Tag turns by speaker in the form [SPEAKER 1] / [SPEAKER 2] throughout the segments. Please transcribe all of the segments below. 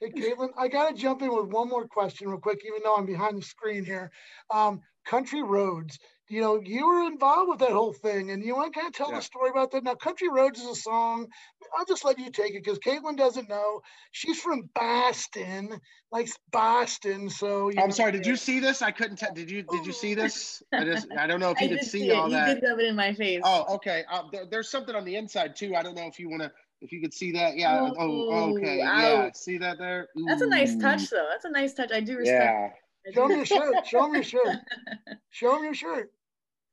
[SPEAKER 1] Hey, Caitlin, I got to jump in with one more question real quick, even though I'm behind the screen here. Um, Country Roads, you know, you were involved with that whole thing, and you want to kind of tell yeah. the story about that. Now, Country Roads is a song. I'll just let you take it because Caitlin doesn't know. She's from Boston, like Boston. So
[SPEAKER 2] I'm know, sorry. Did you see this? I couldn't tell. Did you? Did you see this? I just. I don't know if you
[SPEAKER 3] could
[SPEAKER 2] see, see all
[SPEAKER 3] you
[SPEAKER 2] that.
[SPEAKER 3] You did rub it in my face.
[SPEAKER 2] Oh, okay. Uh, there, there's something on the inside too. I don't know if you want to. If you could see that, yeah. Ooh, oh, okay. Yeah. See that there?
[SPEAKER 3] Ooh. That's a nice touch, though. That's a nice touch. I do respect. Yeah.
[SPEAKER 1] Show me your shirt. Show me your shirt. Show me your shirt.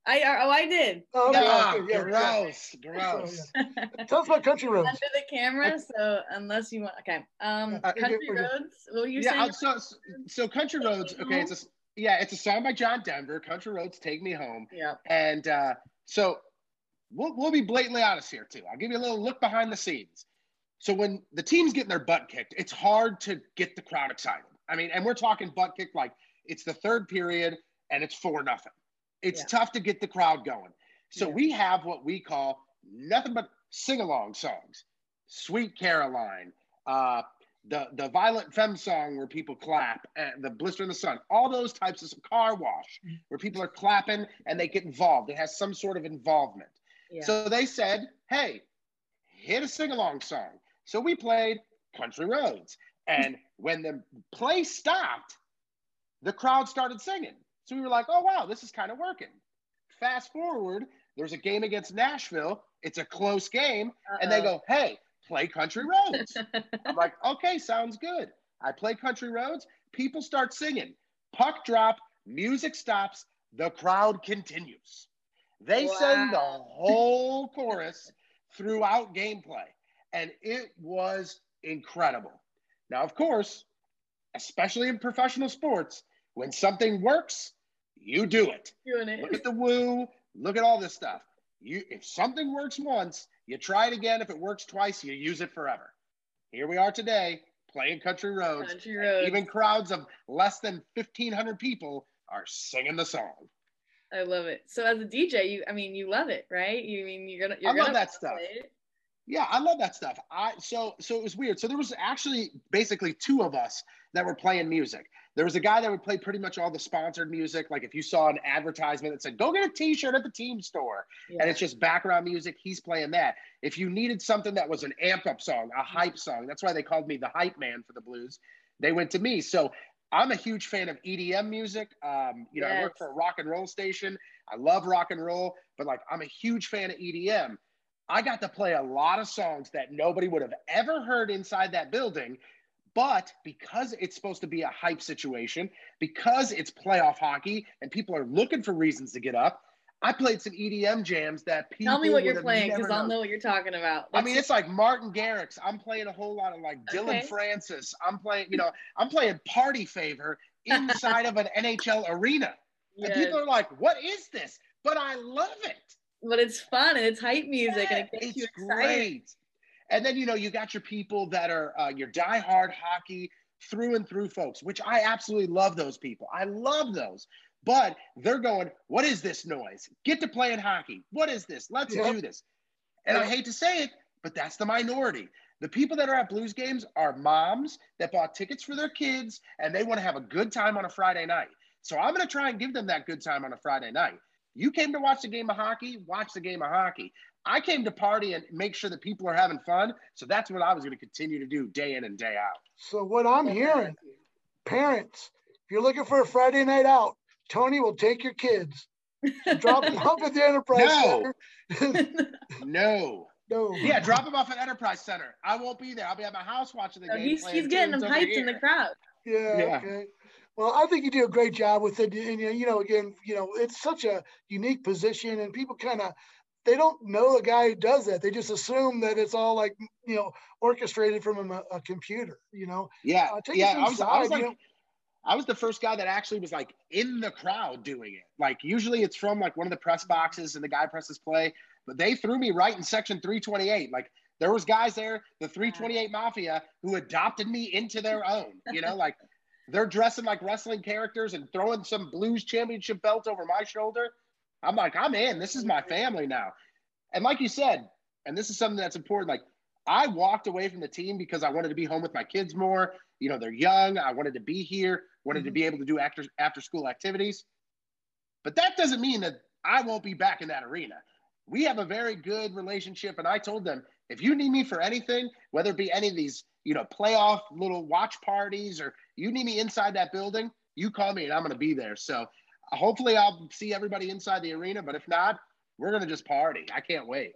[SPEAKER 3] I oh I did.
[SPEAKER 2] Oh, okay, yeah, gross, yeah. gross.
[SPEAKER 1] yeah. Tell us about country roads.
[SPEAKER 3] Under the camera, so unless you want, okay. Um, uh, country roads. What were you yeah,
[SPEAKER 2] saying? so so country roads. Okay, it's a yeah, it's a song by John Denver. Country roads take me home.
[SPEAKER 3] Yeah.
[SPEAKER 2] And uh, so we'll we'll be blatantly honest here too. I'll give you a little look behind the scenes. So when the team's getting their butt kicked, it's hard to get the crowd excited. I mean, and we're talking butt kicked like it's the third period and it's four nothing. It's yeah. tough to get the crowd going. So yeah. we have what we call nothing but sing along songs. Sweet Caroline, uh, the the Violent Femme song where people clap, and the Blister in the Sun, all those types of car wash mm-hmm. where people are clapping and they get involved. It has some sort of involvement. Yeah. So they said, "Hey, hit a sing along song." So we played Country Roads, and when the play stopped, the crowd started singing. So we were like, oh, wow, this is kind of working. Fast forward, there's a game against Nashville. It's a close game. Uh-oh. And they go, hey, play Country Roads. I'm like, okay, sounds good. I play Country Roads. People start singing. Puck drop, music stops, the crowd continues. They wow. sang the whole chorus throughout gameplay, and it was incredible. Now, of course, especially in professional sports, when something works, you do it.
[SPEAKER 3] It.
[SPEAKER 2] Look at the woo. Look at all this stuff. You, if something works once, you try it again. If it works twice, you use it forever. Here we are today, playing country roads.
[SPEAKER 3] Country roads.
[SPEAKER 2] Even crowds of less than fifteen hundred people are singing the song.
[SPEAKER 3] I love it. So as a DJ, you, I mean, you love it, right? You mean you're gonna. You're
[SPEAKER 2] I
[SPEAKER 3] love
[SPEAKER 2] gonna that stuff. It. Yeah, I love that stuff. I so so it was weird. So there was actually basically two of us that were playing music. There was a guy that would play pretty much all the sponsored music. Like if you saw an advertisement that said, go get a t-shirt at the team store. Yeah. And it's just background music, he's playing that. If you needed something that was an amp up song, a hype song, that's why they called me the hype man for the blues. They went to me. So I'm a huge fan of EDM music. Um, you know, yes. I work for a rock and roll station. I love rock and roll, but like I'm a huge fan of EDM. I got to play a lot of songs that nobody would have ever heard inside that building but because it's supposed to be a hype situation, because it's playoff hockey and people are looking for reasons to get up, I played some EDM jams that people.
[SPEAKER 3] Tell me what you're playing because I'll know what you're talking about.
[SPEAKER 2] Let's I mean, it's like Martin Garrix. I'm playing a whole lot of like Dillon okay. Francis. I'm playing, you know, I'm playing Party Favor inside of an NHL arena. Yes. And people are like, what is this? But I love it.
[SPEAKER 3] But it's fun and it's hype music yeah, and it gets you excited. Great.
[SPEAKER 2] And then, you know, you got your people that are uh, your diehard hockey through and through folks, which I absolutely love those people. I love those. But they're going, what is this noise? Get to playing hockey. What is this? Let's yep. do this. And yep. I hate to say it, but that's the minority. The people that are at Blues games are moms that bought tickets for their kids and they want to have a good time on a Friday night. So I'm going to try and give them that good time on a Friday night. You came to watch the game of hockey, watch the game of hockey. I came to party and make sure that people are having fun. So that's what I was going to continue to do day in and day out.
[SPEAKER 1] So what I'm hearing, parents, if you're looking for a Friday night out, Tony will take your kids, drop them off at the Enterprise
[SPEAKER 2] no.
[SPEAKER 1] Center.
[SPEAKER 2] no.
[SPEAKER 1] No.
[SPEAKER 2] Yeah, drop them off at Enterprise Center. I won't be there. I'll be at my house watching the game.
[SPEAKER 3] He's, he's getting them hyped in the crowd.
[SPEAKER 1] Yeah, yeah, Okay. Well, I think you do a great job with it. And you know, again, you know, it's such a unique position, and people kind of they don't know the guy who does that. They just assume that it's all like you know orchestrated from a, a computer. You know.
[SPEAKER 2] Yeah. Uh, yeah. I was, I was like. You know, I was the first guy that actually was like in the crowd doing it. Like usually it's from like one of the press boxes and the guy presses play, but they threw me right in section 328. Like there was guys there, the 328 Mafia, who adopted me into their own. You know, like they're dressing like wrestling characters and throwing some Blues championship belt over my shoulder. I'm like, I'm in. This is my family now. And like you said, and this is something that's important, like I walked away from the team because I wanted to be home with my kids more. you know, they're young. I wanted to be here, wanted mm-hmm. to be able to do after after school activities. But that doesn't mean that I won't be back in that arena. We have a very good relationship. And I told them, if you need me for anything, whether it be any of these, you know, playoff little watch parties or you need me inside that building, you call me and I'm going to be there. So hopefully I'll see everybody inside the arena. But if not, we're going to just party. I can't wait.